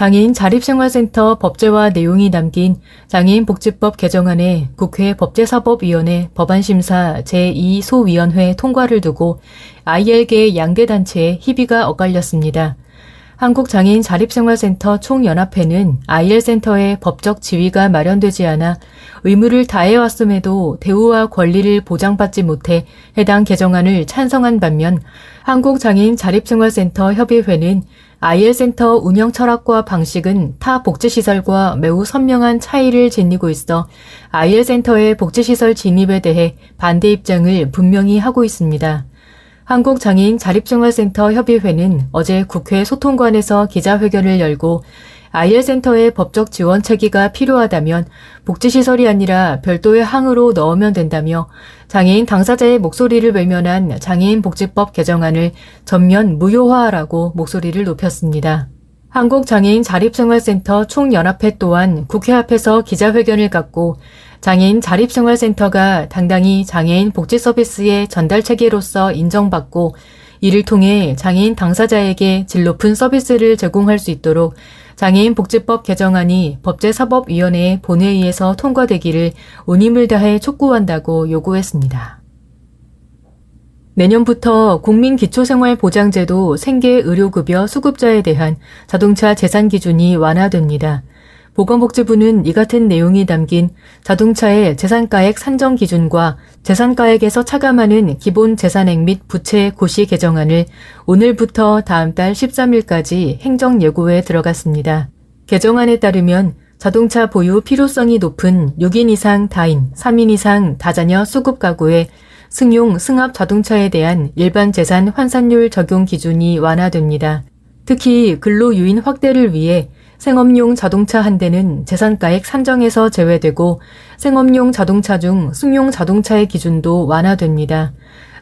장애인 자립생활센터 법제화 내용이 담긴 장애인 복지법 개정안에 국회 법제사법위원회 법안심사 제2소위원회 통과를 두고 IL계 양대단체의 희비가 엇갈렸습니다. 한국장애인 자립생활센터 총연합회는 IL센터의 법적 지위가 마련되지 않아 의무를 다해왔음에도 대우와 권리를 보장받지 못해 해당 개정안을 찬성한 반면 한국장애인 자립생활센터 협의회는 IL센터 운영 철학과 방식은 타 복지시설과 매우 선명한 차이를 지니고 있어 IL센터의 복지시설 진입에 대해 반대 입장을 분명히 하고 있습니다. 한국장애인 자립생활센터 협의회는 어제 국회 소통관에서 기자회견을 열고 IL센터의 법적 지원 체계가 필요하다면 복지시설이 아니라 별도의 항으로 넣으면 된다며 장애인 당사자의 목소리를 외면한 장애인 복지법 개정안을 전면 무효화하라고 목소리를 높였습니다. 한국장애인 자립생활센터 총연합회 또한 국회 앞에서 기자회견을 갖고 장애인 자립생활센터가 당당히 장애인 복지 서비스의 전달 체계로서 인정받고 이를 통해 장애인 당사자에게 질 높은 서비스를 제공할 수 있도록 장애인 복지법 개정안이 법제사법위원회 본회의에서 통과되기를 온 힘을 다해 촉구한다고 요구했습니다. 내년부터 국민기초생활보장제도 생계 의료급여 수급자에 대한 자동차 재산 기준이 완화됩니다. 보건복지부는 이 같은 내용이 담긴 자동차의 재산가액 산정 기준과 재산가액에서 차감하는 기본 재산액 및 부채 고시 개정안을 오늘부터 다음 달 13일까지 행정 예고에 들어갔습니다. 개정안에 따르면 자동차 보유 필요성이 높은 6인 이상 다인, 3인 이상 다자녀 수급 가구의 승용, 승합 자동차에 대한 일반 재산 환산율 적용 기준이 완화됩니다. 특히 근로 유인 확대를 위해 생업용 자동차 한 대는 재산가액 산정에서 제외되고 생업용 자동차 중 승용 자동차의 기준도 완화됩니다.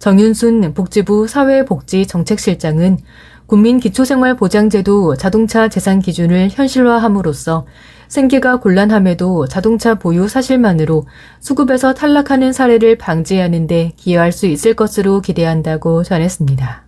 정윤순 복지부 사회복지정책실장은 국민기초생활보장제도 자동차 재산 기준을 현실화함으로써 생계가 곤란함에도 자동차 보유 사실만으로 수급에서 탈락하는 사례를 방지하는 데 기여할 수 있을 것으로 기대한다고 전했습니다.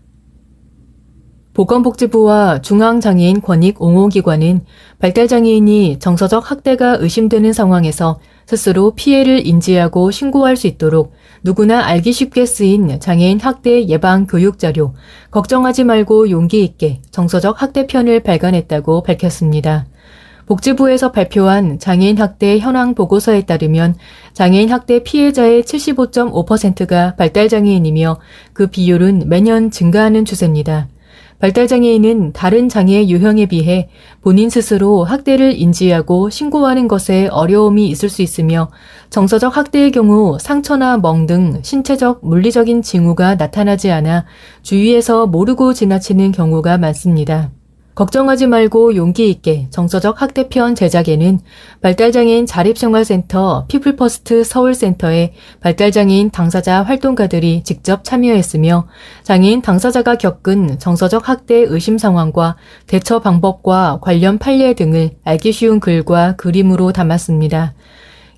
보건복지부와 중앙장애인 권익 옹호기관은 발달장애인이 정서적 학대가 의심되는 상황에서 스스로 피해를 인지하고 신고할 수 있도록 누구나 알기 쉽게 쓰인 장애인 학대 예방 교육 자료, 걱정하지 말고 용기 있게 정서적 학대편을 발간했다고 밝혔습니다. 복지부에서 발표한 장애인 학대 현황 보고서에 따르면 장애인 학대 피해자의 75.5%가 발달장애인이며 그 비율은 매년 증가하는 추세입니다. 발달장애인은 다른 장애 유형에 비해 본인 스스로 학대를 인지하고 신고하는 것에 어려움이 있을 수 있으며 정서적 학대의 경우 상처나 멍 등 신체적, 물리적인 징후가 나타나지 않아 주위에서 모르고 지나치는 경우가 많습니다. 걱정하지 말고 용기 있게 정서적 학대편 제작에는 발달장애인 자립생활센터 피플퍼스트 서울센터의 발달장애인 당사자 활동가들이 직접 참여했으며 장애인 당사자가 겪은 정서적 학대 의심 상황과 대처 방법과 관련 판례 등을 알기 쉬운 글과 그림으로 담았습니다.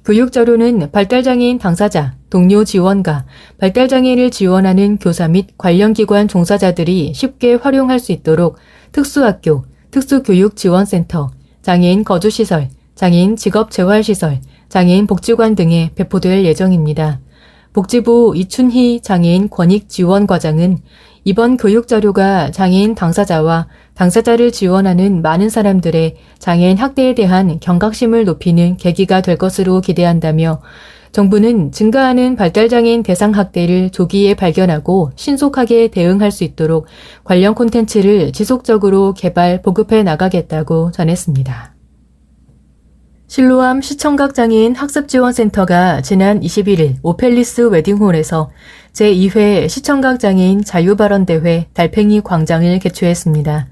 교육 자료는 발달장애인 당사자, 동료 지원가, 발달장애인을 지원하는 교사 및 관련 기관 종사자들이 쉽게 활용할 수 있도록 특수학교, 특수교육지원센터, 장애인 거주시설, 장애인 직업재활시설, 장애인 복지관 등에 배포될 예정입니다. 복지부 이춘희 장애인 권익지원과장은 이번 교육자료가 장애인 당사자와 당사자를 지원하는 많은 사람들의 장애인 학대에 대한 경각심을 높이는 계기가 될 것으로 기대한다며 정부는 증가하는 발달장애인 대상 학대를 조기에 발견하고 신속하게 대응할 수 있도록 관련 콘텐츠를 지속적으로 개발, 보급해 나가겠다고 전했습니다. 실로암 시청각 장애인 학습지원센터가 지난 21일 오펠리스 웨딩홀에서 제2회 시청각 장애인 자유발언대회 달팽이 광장을 개최했습니다.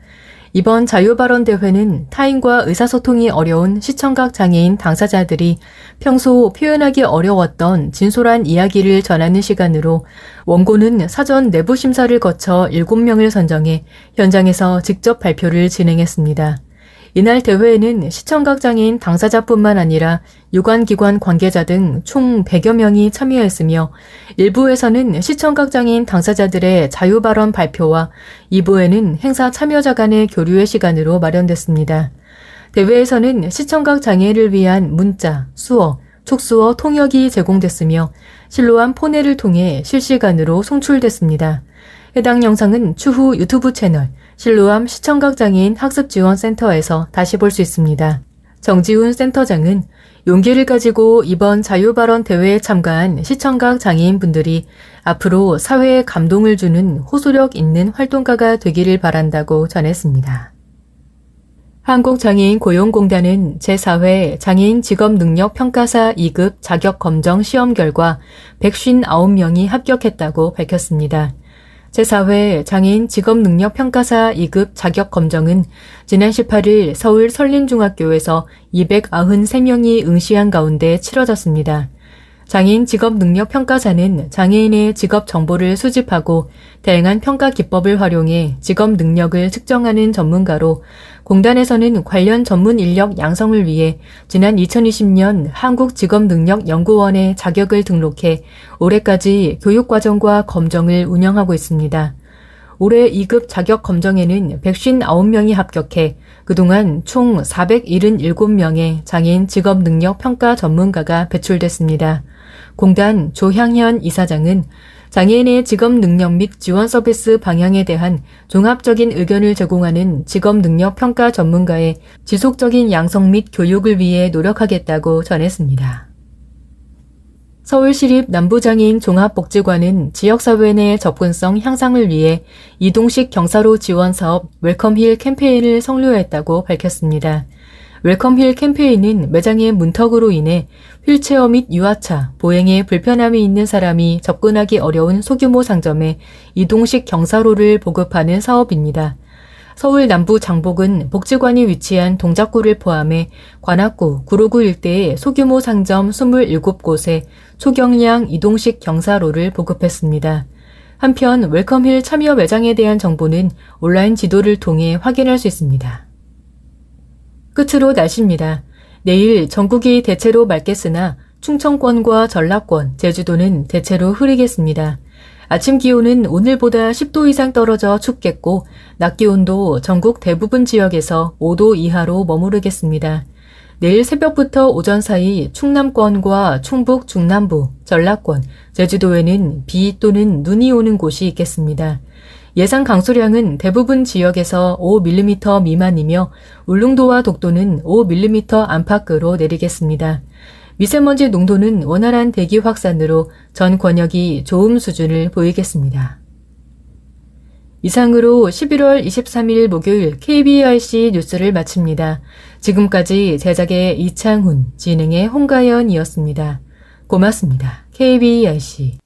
이번 자유발언 대회는 타인과 의사소통이 어려운 시청각 장애인 당사자들이 평소 표현하기 어려웠던 진솔한 이야기를 전하는 시간으로 원고는 사전 내부 심사를 거쳐 7명을 선정해 현장에서 직접 발표를 진행했습니다. 이날 대회에는 시청각 장애인 당사자뿐만 아니라 유관기관 관계자 등 총 100여 명이 참여했으며 1부에서는 시청각 장애인 당사자들의 자유발언 발표와 2부에는 행사 참여자 간의 교류의 시간으로 마련됐습니다. 대회에서는 시청각 장애를 위한 문자, 수어, 촉수어 통역이 제공됐으며 실로한 포네를 통해 실시간으로 송출됐습니다. 해당 영상은 추후 유튜브 채널 실루암 시청각장애인 학습지원센터에서 다시 볼 수 있습니다. 정지훈 센터장은 용기를 가지고 이번 자유발언 대회에 참가한 시청각 장애인분들이 앞으로 사회에 감동을 주는 호소력 있는 활동가가 되기를 바란다고 전했습니다. 한국장애인 고용공단은 제4회 장애인 직업능력 평가사 2급 자격 검정 시험 결과 159명이 합격했다고 밝혔습니다. 제4회 장애인 직업능력평가사 2급 자격검정은 지난 18일 서울 설린중학교에서 293명이 응시한 가운데 치러졌습니다. 장애인 직업 능력 평가사는 장애인의 직업 정보를 수집하고 다양한 평가 기법을 활용해 직업 능력을 측정하는 전문가로 공단에서는 관련 전문 인력 양성을 위해 지난 2020년 한국직업능력연구원에 자격을 등록해 올해까지 교육과정과 검정을 운영하고 있습니다. 올해 2급 자격 검정에는 159명이 합격해 그동안 총 477명의 장애인 직업 능력 평가 전문가가 배출됐습니다. 공단 조향현 이사장은 장애인의 직업 능력 및 지원 서비스 방향에 대한 종합적인 의견을 제공하는 직업 능력 평가 전문가의 지속적인 양성 및 교육을 위해 노력하겠다고 전했습니다. 서울시립 남부장애인 종합복지관은 지역사회 내 접근성 향상을 위해 이동식 경사로 지원 사업 웰컴힐 캠페인을 성료했다고 밝혔습니다. 웰컴힐 캠페인은 매장의 문턱으로 인해 휠체어 및 유아차, 보행에 불편함이 있는 사람이 접근하기 어려운 소규모 상점에 이동식 경사로를 보급하는 사업입니다. 서울 남부 장복은 복지관이 위치한 동작구를 포함해 관악구, 구로구 일대의 소규모 상점 27곳에 초경량 이동식 경사로를 보급했습니다. 한편 웰컴힐 참여 매장에 대한 정보는 온라인 지도를 통해 확인할 수 있습니다. 끝으로 날씨입니다. 내일 전국이 대체로 맑겠으나 충청권과 전라권, 제주도는 대체로 흐리겠습니다. 아침 기온은 오늘보다 10도 이상 떨어져 춥겠고 낮 기온도 전국 대부분 지역에서 5도 이하로 머무르겠습니다. 내일 새벽부터 오전 사이 충남권과 충북 중남부, 전라권, 제주도에는 비 또는 눈이 오는 곳이 있겠습니다. 예상 강수량은 대부분 지역에서 5mm 미만이며 울릉도와 독도는 5mm 안팎으로 내리겠습니다. 미세먼지 농도는 원활한 대기 확산으로 전 권역이 좋음 수준을 보이겠습니다. 이상으로 11월 23일 목요일 KBRC 뉴스를 마칩니다. 지금까지 제작의 이창훈, 진행의 홍가연이었습니다. 고맙습니다. KBRC